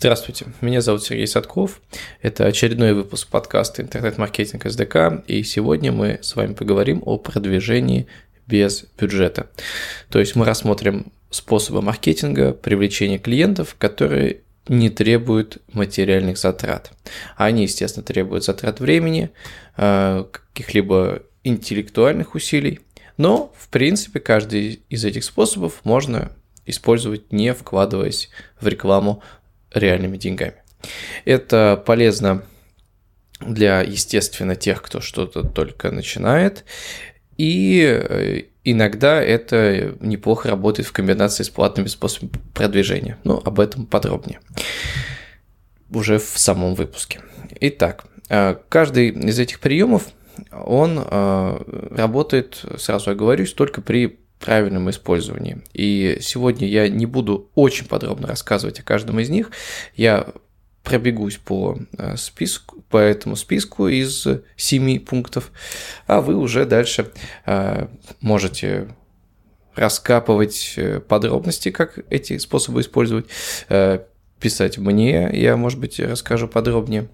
Здравствуйте, меня зовут Сергей Садков. Это очередной выпуск подкаста «Интернет-маркетинг СДК», и сегодня мы с вами поговорим о продвижении без бюджета. То есть мы рассмотрим способы маркетинга, привлечения клиентов, которые не требуют материальных затрат. Они, естественно, требуют затрат времени, э, каких-либо интеллектуальных усилий, но, в принципе, каждый из этих способов можно использовать, не вкладываясь в рекламу реальными деньгами. Это полезно для, естественно, тех, кто что-то только начинает. И э, иногда это неплохо работает в комбинации с платными способами продвижения. Но об этом подробнее уже в самом выпуске. Итак, э, каждый из этих приемов, он э, работает, сразу оговорюсь, только при правильном использовании. И сегодня я не буду очень подробно рассказывать о каждом из них. Я пробегусь по э, списку, по этому списку из семи пунктов, а вы уже дальше э, можете раскапывать э, подробности, как эти способы использовать, писать мне, я, может быть, расскажу подробнее.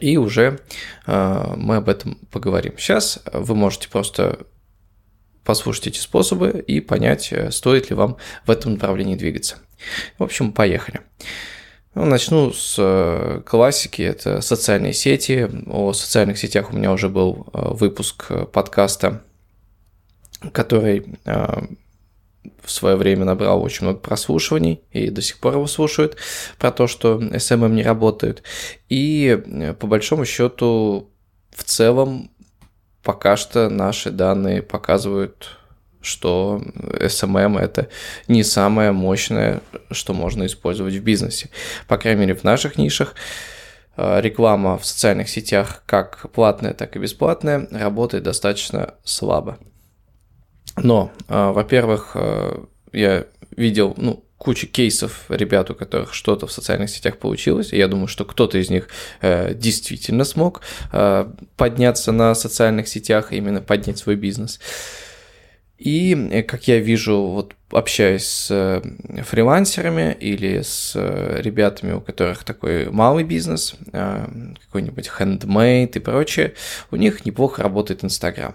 И уже мы об этом поговорим. Сейчас вы можете просто послушать эти способы и понять, э, стоит ли вам в этом направлении двигаться. В общем, поехали. Ну, начну с э, классики, это социальные сети. О социальных сетях у меня уже был э, выпуск подкаста, который в свое время набрал очень много прослушиваний и до сих пор его слушают про то, что SMM не работают. И по большому счету в целом пока что наши данные показывают, что SMM это не самое мощное, что можно использовать в бизнесе. По крайней мере, в наших нишах э, реклама в социальных сетях, как платная, так и бесплатная, работает достаточно слабо. Но, э, во-первых, э, я видел, ну, куча кейсов ребят, у которых что-то в социальных сетях получилось. И я думаю, что кто-то из них э, действительно смог э, подняться на социальных сетях, именно поднять свой бизнес. И, э, как я вижу, вот общаясь с э, фрилансерами или с э, ребятами, у которых такой малый бизнес, какой-нибудь handmade и прочее, у них неплохо работает Инстаграм.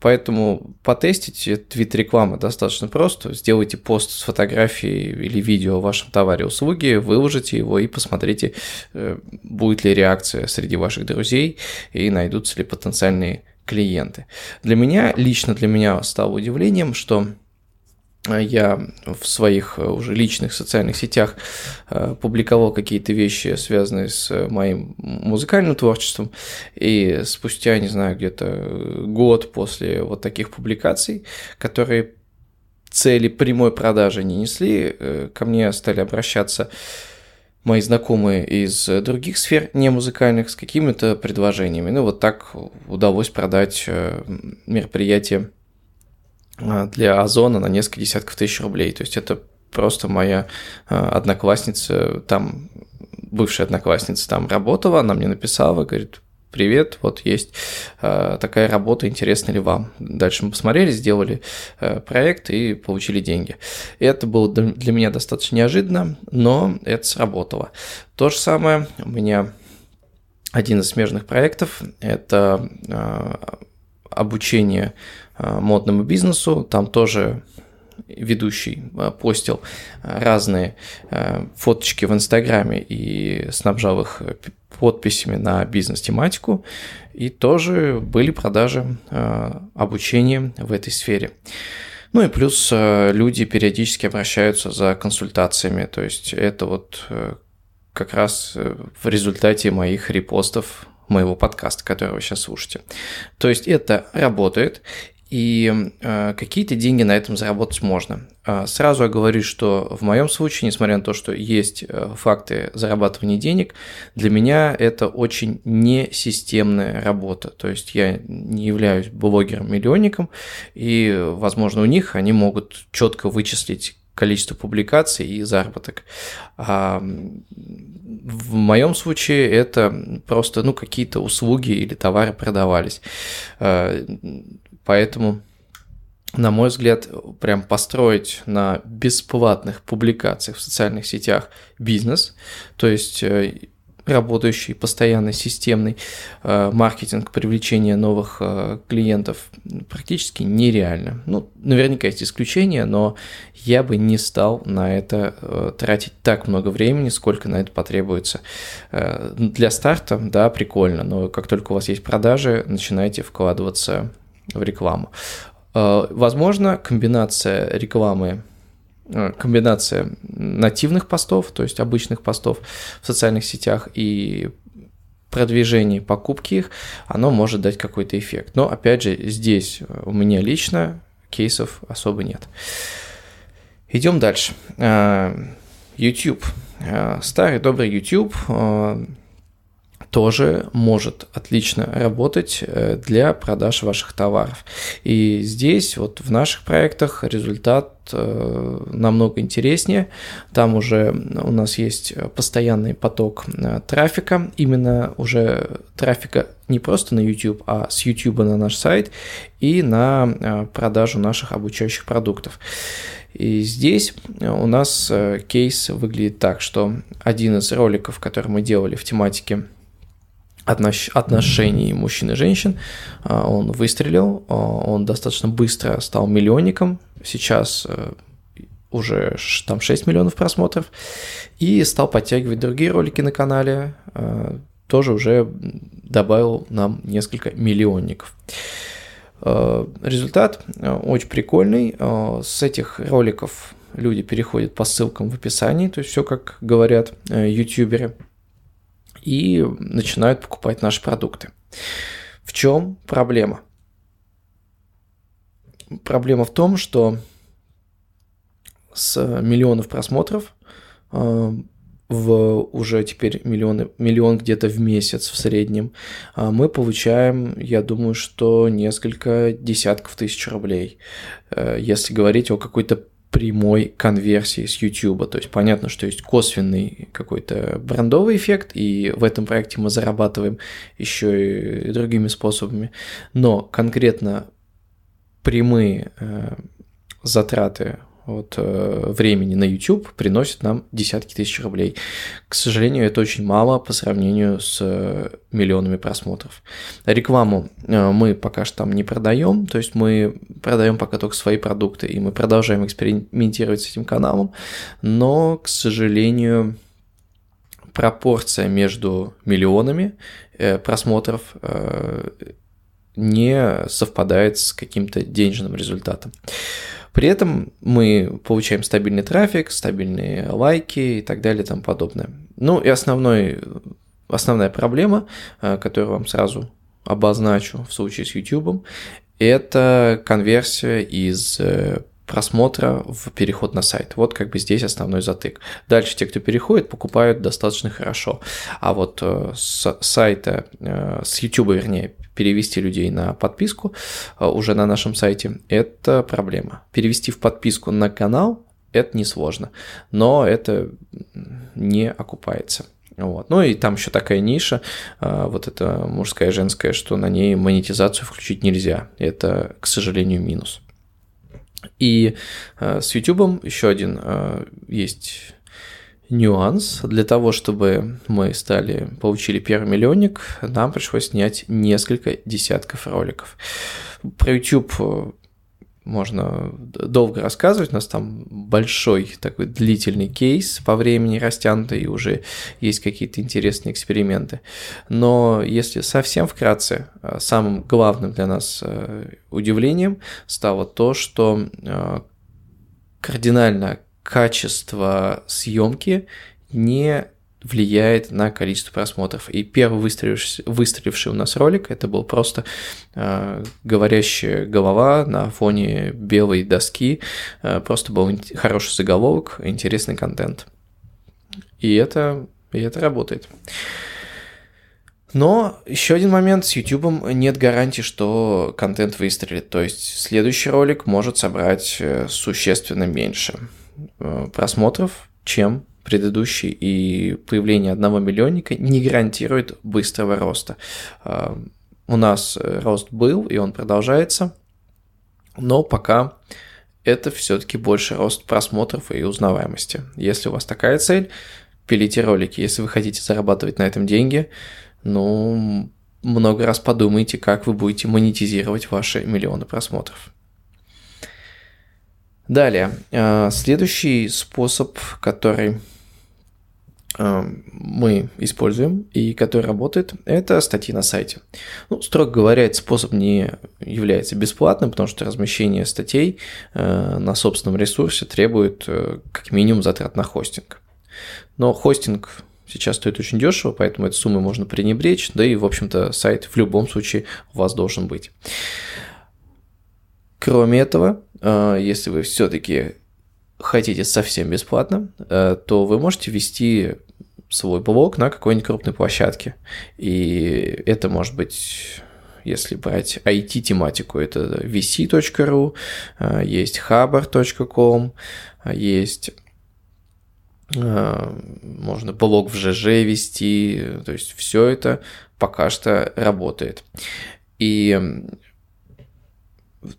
Поэтому потестить твит-рекламы достаточно просто. Сделайте пост с фотографией или видео о вашем товаре услуги, выложите его и посмотрите, будет ли реакция среди ваших друзей и найдутся ли потенциальные клиенты. Для меня, лично для меня стало удивлением, что э, я в своих э, уже личных социальных сетях э, публиковал какие-то вещи, связанные с моим музыкальным творчеством, и спустя, не знаю, где-то год после вот таких публикаций, которые цели прямой продажи не несли, ко мне стали обращаться мои знакомые из других сфер, не музыкальных, с какими-то предложениями. Ну, вот так удалось продать э, мероприятие э, для Озона на несколько десятков тысяч рублей. То есть это просто моя э, одноклассница, там бывшая одноклассница там работала, она мне написала, говорит, привет, вот есть э, такая работа, интересна ли вам? Дальше мы посмотрели, сделали э, проект и получили деньги. Это было для меня достаточно неожиданно, но это сработало. То же самое у меня один из смежных проектов – это э, обучение модному бизнесу. Там тоже ведущий э, постил разные э, фоточки в Инстаграме и снабжал их подписями на бизнес-тематику, и тоже были продажи э, обучения в этой сфере. Ну и плюс э, люди периодически обращаются за консультациями, то есть это вот э, как раз в результате моих репостов моего подкаста, который вы сейчас слушаете. То есть это работает, и э, какие-то деньги на этом заработать можно. Э, сразу я говорю, что в моем случае, несмотря на то, что есть э, факты зарабатывания денег, для меня это очень несистемная работа. То есть я не являюсь блогером-миллионником, и, возможно, у них они могут четко вычислить количество публикаций и заработок. А в моем случае это просто ну, какие-то услуги или товары продавались. Поэтому на мой взгляд, прям построить на бесплатных публикациях в социальных сетях бизнес, то есть э, работающий, постоянный, системный э, маркетинг привлечения новых э, клиентов практически нереально. Ну, наверняка есть исключения, но я бы не стал на это э, тратить так много времени, сколько на это потребуется. Э, для старта, да, прикольно, но как только у вас есть продажи, начинайте вкладываться в рекламу. Э, возможно, комбинация рекламы Э, комбинация нативных постов, то есть обычных постов в социальных сетях и продвижение покупки их, оно может дать какой-то эффект. Но опять же, здесь у меня лично кейсов особо нет. Идем дальше. Э, YouTube. Э, старый добрый YouTube тоже может отлично работать э, для продаж ваших товаров. И здесь вот в наших проектах результат э, намного интереснее. Там уже у нас есть постоянный поток э, трафика, именно уже трафика не просто на YouTube, а с YouTube на наш сайт и на продажу наших обучающих продуктов. И здесь у нас кейс выглядит так, что один из роликов, который мы делали в тематике отношений мужчин и женщин. А, он выстрелил, а, он достаточно быстро стал миллионником, сейчас э, уже там 6 миллионов просмотров, и стал подтягивать другие ролики на канале, а, тоже уже добавил нам несколько миллионников. Результат очень прикольный. С этих роликов люди переходят по ссылкам в описании, то есть все как говорят э, ютуберы и начинают покупать наши продукты. В чем проблема? Проблема в том, что с миллионов просмотров э, в уже теперь миллионы, миллион где-то в месяц в среднем, э, мы получаем, я думаю, что несколько десятков тысяч рублей. Э, если говорить о какой-то прямой конверсии с YouTube. То есть понятно, что есть косвенный какой-то брендовый эффект, и в этом проекте мы зарабатываем еще и другими способами. Но конкретно прямые э, затраты от э, времени на YouTube приносит нам десятки тысяч рублей. К сожалению, это очень мало по сравнению с э, миллионами просмотров. Рекламу э, мы пока что там не продаем, то есть мы продаем пока только свои продукты, и мы продолжаем экспериментировать с этим каналом, но, к сожалению, пропорция между миллионами просмотров не совпадает с каким-то денежным результатом. При этом мы получаем стабильный трафик, стабильные лайки и так далее и тому подобное. Ну и основной, основная проблема, э, которую вам сразу обозначу в случае с YouTube, это конверсия из э, просмотра в переход на сайт. Вот как бы здесь основной затык. Дальше те, кто переходит, покупают достаточно хорошо. А вот э, с сайта, с YouTube, вернее, перевести людей на подписку э, уже на нашем сайте, это проблема. Перевести в подписку на канал это несложно, но это не окупается. Вот. Ну и там еще такая ниша, э, вот эта мужская, женская, что на ней монетизацию включить нельзя. Это, к сожалению, минус. И э, с YouTube еще один есть нюанс. Для того, чтобы мы стали, получили первый миллионник, нам пришлось снять несколько десятков роликов. Про YouTube э, можно долго рассказывать, у нас там большой такой длительный кейс по времени растянутый, и уже есть какие-то интересные эксперименты. Но если совсем вкратце, э, самым главным для нас э, удивлением стало то, что кардинально качество съемки не влияет на количество просмотров. И первый выстреливший, выстреливший у нас ролик это был просто э, говорящая голова на фоне белой доски. Э, просто был хороший заголовок, интересный контент. И это, и это работает. Но еще один момент, с YouTube нет гарантии, что контент выстрелит. То есть следующий ролик может собрать э, существенно меньше. Э, просмотров, чем предыдущий, и появление одного миллионника не гарантирует быстрого роста. Э, у нас рост был, и он продолжается. Но пока это все-таки больше рост просмотров и узнаваемости. Если у вас такая цель, пилите ролики. Если вы хотите зарабатывать на этом деньги, ну, много раз подумайте, как вы будете монетизировать ваши миллионы просмотров. Далее, э, следующий способ, который э, мы используем и который работает, это статьи на сайте. Ну, строго говоря, этот способ не является бесплатным, потому что размещение статей э, на собственном ресурсе требует как минимум затрат на хостинг. Но хостинг сейчас стоит очень дешево, поэтому этой суммы можно пренебречь, да и, в общем-то, сайт в любом случае у вас должен быть. Кроме этого, если вы все-таки хотите совсем бесплатно, э, то вы можете вести свой блог на какой-нибудь крупной площадке. И это может быть если брать IT-тематику, это vc.ru, э, есть haber.com, есть можно блог в ЖЖ вести, то есть все это пока что работает. И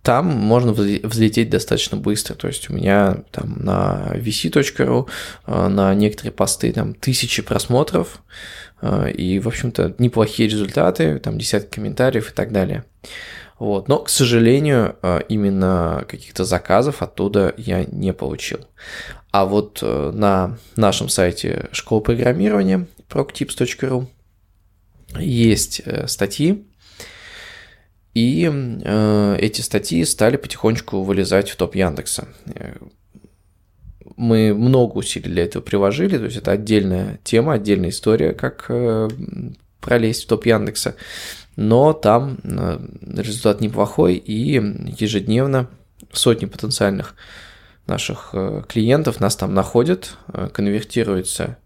там можно взлететь достаточно быстро. То есть у меня там на vc.ru э, на некоторые посты там тысячи просмотров э, и, в общем-то, неплохие результаты, там десятки комментариев и так далее. Вот. Но, к сожалению, э, именно каких-то заказов оттуда я не получил. А вот на нашем сайте школы программирования proctips.ru есть статьи, и э, эти статьи стали потихонечку вылезать в топ Яндекса. Мы много усилий для этого приложили, то есть это отдельная тема, отдельная история, как э, пролезть в топ Яндекса. Но там э, результат неплохой, и ежедневно сотни потенциальных наших э, клиентов нас там находят, э, конвертируются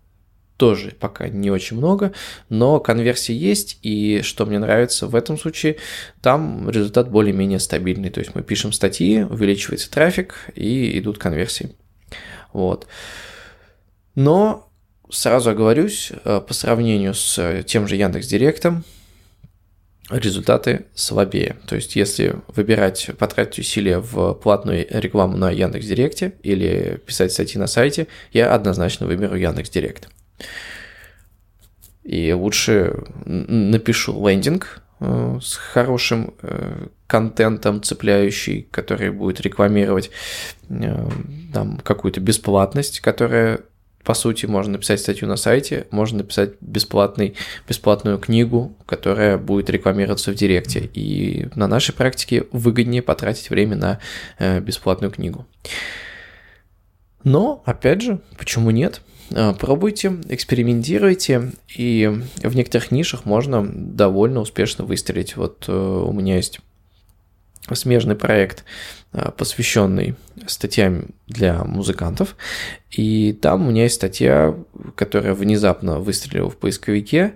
тоже пока не очень много, но конверсия есть, и что мне нравится в этом случае, там результат более-менее стабильный, то есть мы пишем статьи, увеличивается трафик и идут конверсии. Вот. Но сразу оговорюсь, э, по сравнению с тем же Яндекс Директом, результаты слабее. То есть, если выбирать, потратить усилия в платную рекламу на Яндекс Директе или писать статьи на сайте, я однозначно выберу Яндекс Директ. И лучше напишу лендинг э, с хорошим э, контентом, цепляющий, который будет рекламировать э, там какую-то бесплатность, которая по сути, можно написать статью на сайте, можно написать бесплатный, бесплатную книгу, которая будет рекламироваться в Директе. И на нашей практике выгоднее потратить время на бесплатную книгу. Но, опять же, почему нет? А, пробуйте, экспериментируйте, и в некоторых нишах можно довольно успешно выстрелить. Вот э, у меня есть смежный проект, а, посвященный статьям для музыкантов. И там у меня есть статья, которая внезапно выстрелила в поисковике,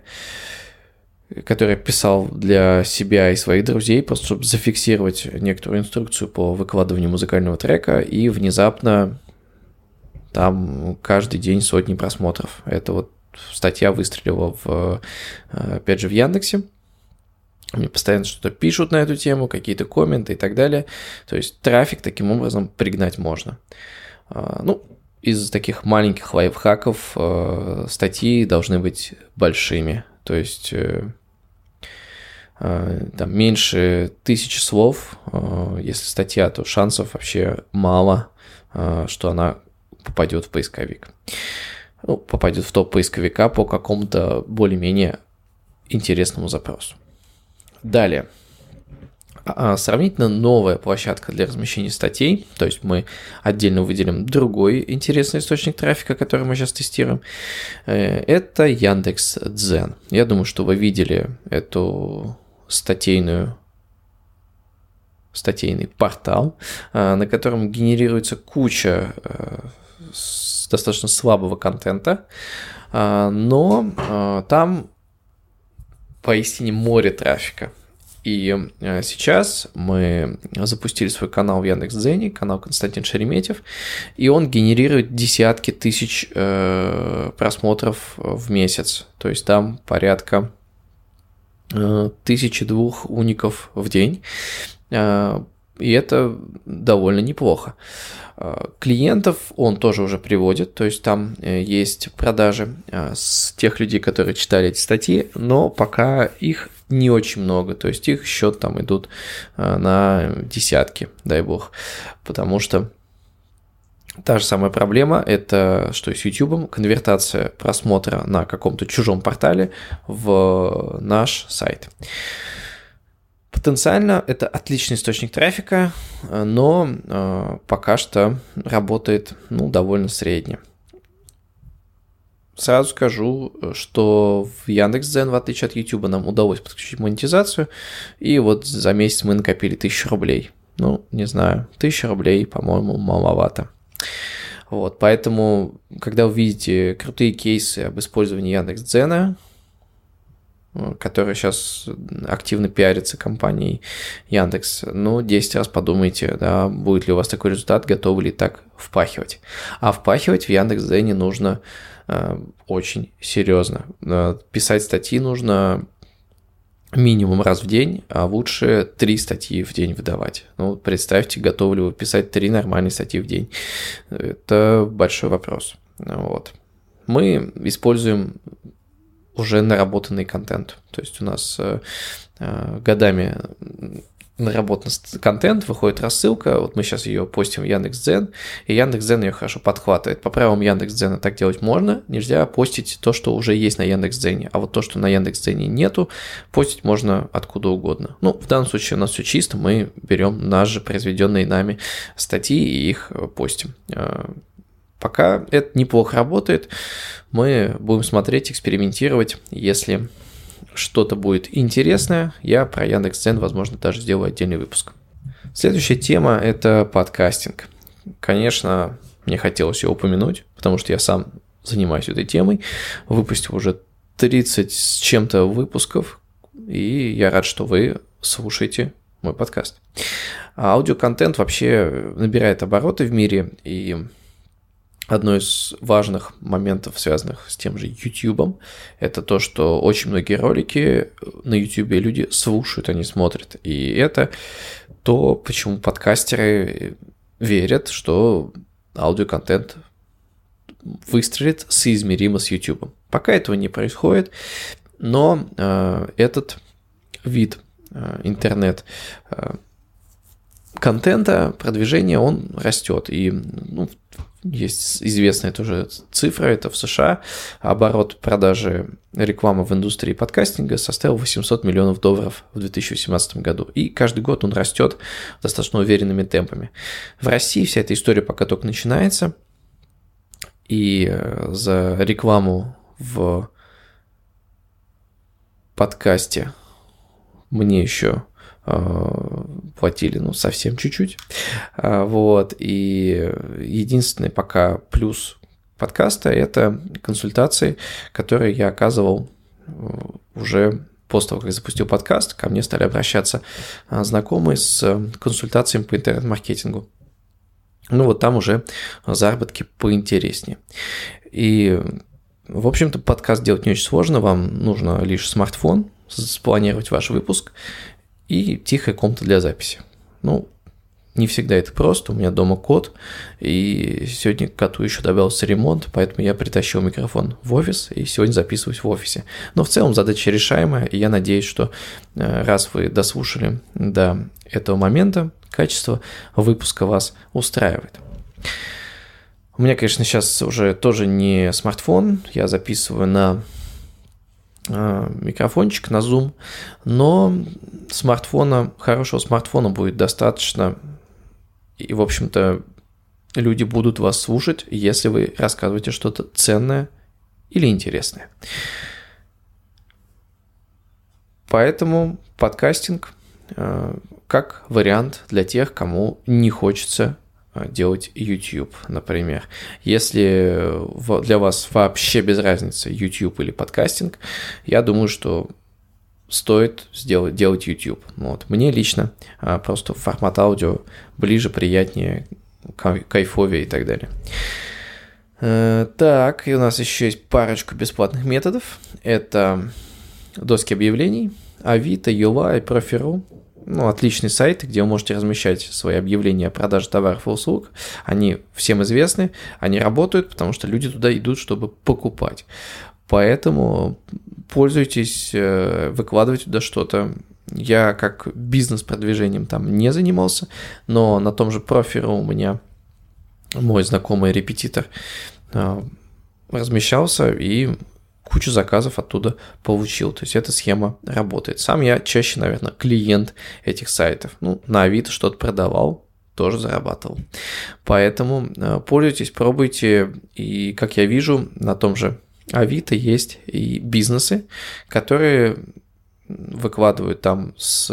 который писал для себя и своих друзей, просто чтобы зафиксировать некоторую инструкцию по выкладыванию музыкального трека, и внезапно там каждый день сотни просмотров. Это вот статья выстрелила в, опять же, в Яндексе. Мне постоянно что-то пишут на эту тему, какие-то комменты и так далее. То есть трафик таким образом пригнать можно. А, ну, из таких маленьких лайфхаков э, статьи должны быть большими. То есть э, э, там меньше тысячи слов, если статья, то шансов вообще мало, что она попадет в поисковик. Ну, попадет в топ поисковика по какому-то более-менее интересному запросу. Далее. А, а, сравнительно новая площадка для размещения статей, то есть мы отдельно выделим другой интересный источник трафика, который мы сейчас тестируем, э, это Яндекс Дзен. Я думаю, что вы видели эту статейную статейный портал, э, на котором генерируется куча э, достаточно слабого контента, а, но а, там поистине море трафика. И а, сейчас мы запустили свой канал в Яндекс.Дзене, канал Константин Шереметьев, и он генерирует десятки тысяч э, просмотров в месяц. То есть там порядка э, тысячи двух уников в день. И это довольно неплохо. А, клиентов он тоже уже приводит, то есть там э, есть продажи а, с тех людей, которые читали эти статьи, но пока их не очень много, то есть их счет там идут на десятки, дай бог, потому что Та же самая проблема – это что с YouTube, конвертация просмотра на каком-то чужом портале в наш сайт. Потенциально это отличный источник трафика, но э, пока что работает ну, довольно средне. Сразу скажу, что в Яндекс.Дзен, в отличие от YouTube, нам удалось подключить монетизацию, и вот за месяц мы накопили 1000 рублей. Ну, не знаю, 1000 рублей, по-моему, маловато. Вот, поэтому, когда вы видите крутые кейсы об использовании Яндекс.Дзена, которая сейчас активно пиарится компанией Яндекс. Ну, 10 раз подумайте, да, будет ли у вас такой результат, готовы ли так впахивать. А впахивать в Яндекс.Дзене нужно э, очень серьезно. Э, писать статьи нужно минимум раз в день, а лучше три статьи в день выдавать. Ну, представьте, готовы ли вы писать три нормальные статьи в день. Это большой вопрос. Вот. Мы используем уже наработанный контент. То есть у нас э, э, годами наработан контент, выходит рассылка, вот мы сейчас ее постим в Яндекс.Дзен, и Яндекс.Дзен ее хорошо подхватывает. По правилам Яндекс.Дзена так делать можно, нельзя постить то, что уже есть на Яндекс.Дзене, а вот то, что на Яндекс.Дзене нету, постить можно откуда угодно. Ну, в данном случае у нас все чисто, мы берем наши произведенные нами статьи и их э, постим. Пока это неплохо работает, мы будем смотреть, экспериментировать. Если что-то будет интересное, я про Яндекс.Дзен, возможно, даже сделаю отдельный выпуск. Следующая тема – это подкастинг. Конечно, мне хотелось его упомянуть, потому что я сам занимаюсь этой темой, выпустил уже 30 с чем-то выпусков, и я рад, что вы слушаете мой подкаст. А аудиоконтент вообще набирает обороты в мире, и Одно из важных моментов, связанных с тем же YouTube, это то, что очень многие ролики на YouTube люди слушают, они смотрят. И это то, почему подкастеры верят, что аудиоконтент выстрелит соизмеримо с YouTube. Пока этого не происходит, но э, этот вид э, интернет э, контента, продвижения, он растет. И ну, есть известная тоже цифра, это в США оборот продажи рекламы в индустрии подкастинга составил 800 миллионов долларов в 2018 году. И каждый год он растет достаточно уверенными темпами. В России вся эта история пока только начинается, и э, за рекламу в подкасте мне еще платили, ну, совсем чуть-чуть. А, вот, и единственный пока плюс подкаста – это консультации, которые я оказывал э, уже после того, как запустил подкаст, ко мне стали обращаться а, знакомые с консультациями по интернет-маркетингу. Ну вот там уже заработки поинтереснее. И, в общем-то, подкаст делать не очень сложно, вам нужно лишь смартфон, спланировать ваш выпуск и тихая комната для записи. Ну, не всегда это просто, у меня дома кот, и сегодня коту еще добавился ремонт, поэтому я притащил микрофон в офис, и сегодня записываюсь в офисе. Но в целом задача решаемая, и я надеюсь, что э, раз вы дослушали до этого момента, качество выпуска вас устраивает. У меня, конечно, сейчас уже тоже не смартфон, я записываю на микрофончик на Zoom, но смартфона, хорошего смартфона будет достаточно, и, в общем-то, люди будут вас слушать, если вы рассказываете что-то ценное или интересное. Поэтому подкастинг э, как вариант для тех, кому не хочется Э, делать YouTube, например. Если для вас вообще без разницы YouTube или подкастинг, я думаю, что стоит сделать, делать YouTube. Вот. Мне лично а, просто формат аудио ближе, приятнее, кайфовее и так далее. Э, так, и у нас еще есть парочку бесплатных методов. Это доски объявлений, Авито, Юла и Профи.ру. ну, отличный сайт, где вы можете размещать свои объявления о продаже товаров и услуг. Они всем известны, они работают, потому что люди туда идут, чтобы покупать. Поэтому пользуйтесь, э, выкладывайте туда что-то. Я как бизнес-продвижением там не занимался, но на том же профиле у меня мой знакомый репетитор э, размещался и кучу заказов оттуда получил. То есть эта схема работает. Сам я чаще, наверное, клиент этих сайтов. Ну, на Авито что-то продавал, тоже зарабатывал. Поэтому э, пользуйтесь, пробуйте. И, как я вижу, на том же Авито есть и бизнесы, которые выкладывают там с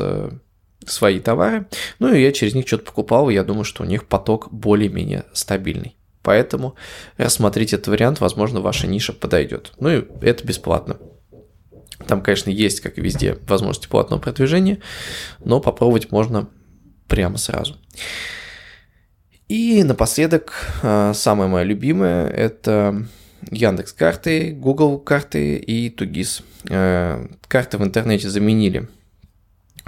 свои товары, ну и я через них что-то покупал, и я думаю, что у них поток более-менее стабильный. Поэтому рассмотрите этот вариант, возможно, ваша ниша подойдет. Ну и это бесплатно. Там, конечно, есть, как и везде, возможности платного продвижения, но попробовать можно прямо сразу. И напоследок, а, самое мое любимое – это Яндекс карты, Google карты и Тугис. Э, карты в интернете заменили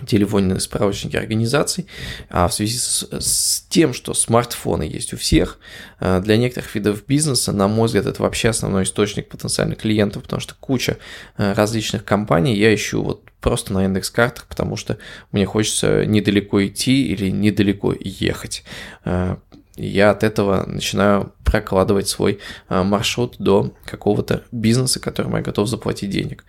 телефонные справочники организаций, а в связи с, с тем, что смартфоны есть у всех, э, для некоторых видов бизнеса, на мой взгляд, это вообще основной источник потенциальных клиентов, потому что куча э, различных компаний я ищу вот просто на индекс картах, потому что мне хочется недалеко идти или недалеко ехать я от этого начинаю прокладывать свой маршрут до какого-то бизнеса, которому я готов заплатить денег.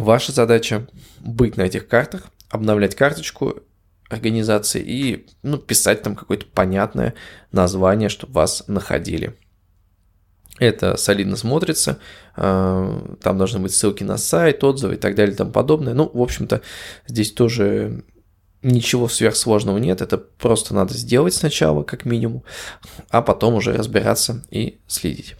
Ваша задача быть на этих картах, обновлять карточку организации и ну, писать там какое-то понятное название, чтобы вас находили. Это солидно смотрится, а, там должны быть ссылки на сайт, отзывы и так далее и тому подобное. Ну, в общем-то, здесь тоже ничего сверхсложного нет, это просто надо сделать сначала, как минимум, а потом уже разбираться и следить.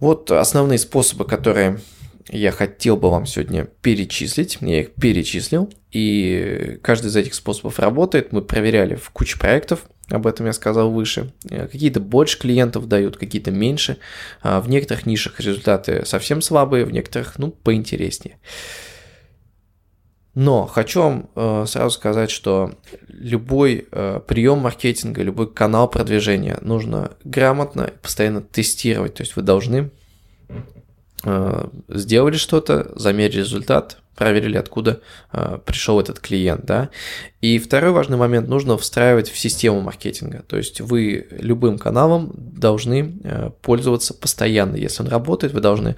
Вот основные способы, которые я хотел бы вам сегодня перечислить. Я их перечислил, и каждый из этих способов работает. Мы проверяли в куче проектов, об этом я сказал выше. Какие-то больше клиентов дают, какие-то меньше. А в некоторых нишах результаты совсем слабые, в некоторых, ну, поинтереснее. Но хочу вам э, сразу сказать, что любой э, прием маркетинга, любой канал продвижения нужно грамотно постоянно тестировать. То есть вы должны э, сделали что-то, замерили результат, проверили, откуда э, пришел этот клиент, да. И второй важный момент нужно встраивать в систему маркетинга. То есть вы любым каналом должны э, пользоваться постоянно. Если он работает, вы должны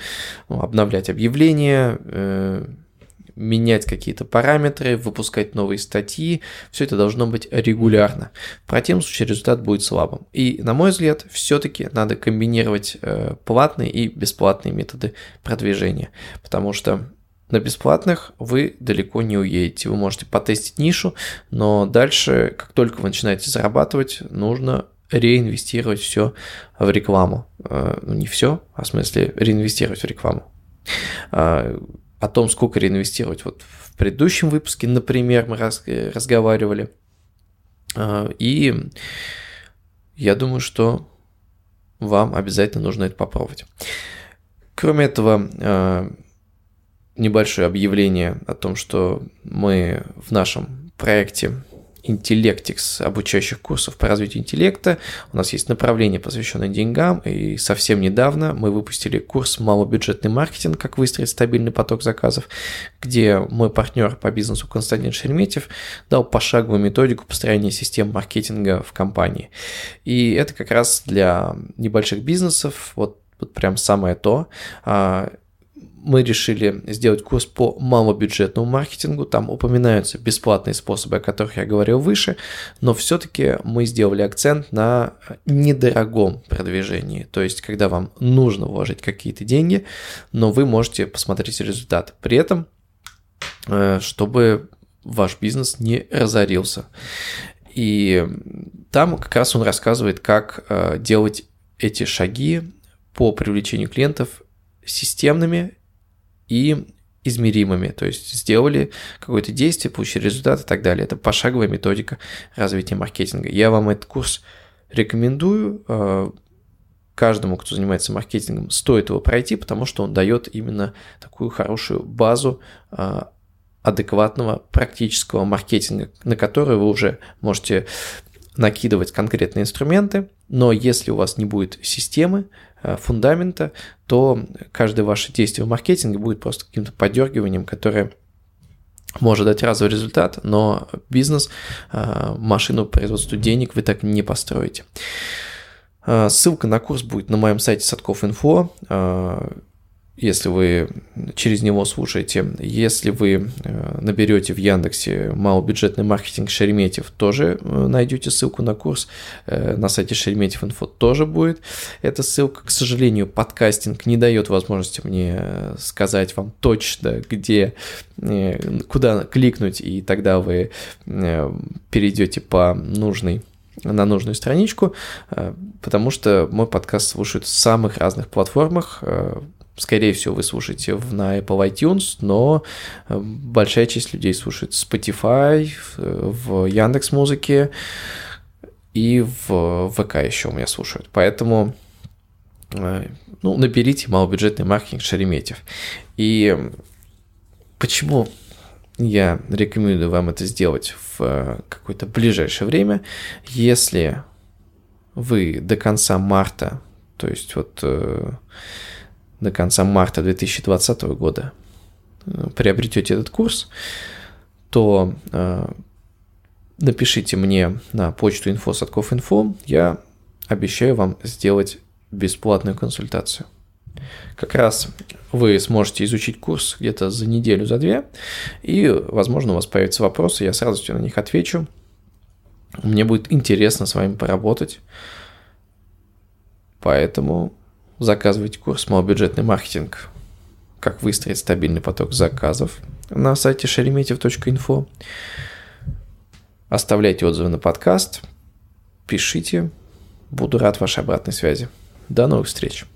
ну, обновлять объявления, э, менять какие-то параметры, выпускать новые статьи. Все это должно быть регулярно. В противном случае результат будет слабым. И, на мой взгляд, все-таки надо комбинировать э, платные и бесплатные методы продвижения. Потому что на бесплатных вы далеко не уедете. Вы можете потестить нишу, но дальше, как только вы начинаете зарабатывать, нужно реинвестировать все в рекламу. Э, ну, не все, а в смысле реинвестировать в рекламу. О том, сколько реинвестировать. Вот в предыдущем выпуске, например, мы раз, разговаривали. А, и я думаю, что вам обязательно нужно это попробовать. Кроме этого, а, небольшое объявление о том, что мы в нашем проекте Intellectix обучающих курсов по развитию интеллекта. У нас есть направление, посвященное деньгам, и совсем недавно мы выпустили курс «Малобюджетный маркетинг. Как выстроить стабильный поток заказов», где мой партнер по бизнесу Константин Шереметьев дал пошаговую методику построения систем маркетинга в компании. И это как раз для небольших бизнесов, вот, вот прям самое то а, мы решили сделать курс по малобюджетному маркетингу. Там упоминаются бесплатные способы, о которых я говорил выше, но все-таки мы сделали акцент на недорогом продвижении. То есть, когда вам нужно вложить какие-то деньги, но вы можете посмотреть результат. При этом, э, чтобы ваш бизнес не разорился. И там как раз он рассказывает, как э, делать эти шаги по привлечению клиентов системными и измеримыми, то есть сделали какое-то действие, получили результат и так далее. Это пошаговая методика развития маркетинга. Я вам этот курс рекомендую. Э, каждому, кто занимается маркетингом, стоит его пройти, потому что он дает именно такую хорошую базу а, адекватного практического маркетинга, на который вы уже можете накидывать конкретные инструменты, но если у вас не будет системы, а, фундамента, то каждое ваше действие в маркетинге будет просто каким-то подергиванием, которое может дать разовый результат, но бизнес, а, машину производства денег вы так не построите. А, ссылка на курс будет на моем сайте Садков.инфо, если вы через него слушаете. Если вы э, наберете в Яндексе малобюджетный маркетинг Шереметьев, тоже э, найдете ссылку на курс. Э, на сайте Шереметьев.инфо тоже будет эта ссылка. К сожалению, подкастинг не дает возможности мне сказать вам точно, где, куда кликнуть, и тогда вы перейдете по нужной на нужную страничку, потому что мой подкаст слушают в самых разных платформах. Э, скорее всего, вы слушаете на Apple iTunes, но э, большая часть людей слушает Spotify, в Яндекс Музыке и в ВК еще у меня слушают. Поэтому ну, наберите малобюджетный маркетинг Шереметьев. И почему я рекомендую вам это сделать в э, какое-то ближайшее время. Если вы до конца марта, то есть вот э, до конца марта 2020 года э, приобретете этот курс, то напишите мне на почту info.info, я обещаю вам сделать бесплатную консультацию. Как раз вы сможете изучить курс где-то за неделю, за две, и, возможно, у вас появятся вопросы, я с радостью на них отвечу. Мне будет интересно с вами поработать. Поэтому заказывайте курс «Малобюджетный маркетинг. Как выстроить стабильный поток заказов» на сайте шереметьев.инфо. Оставляйте отзывы на подкаст, пишите. Буду рад вашей обратной связи. До новых встреч!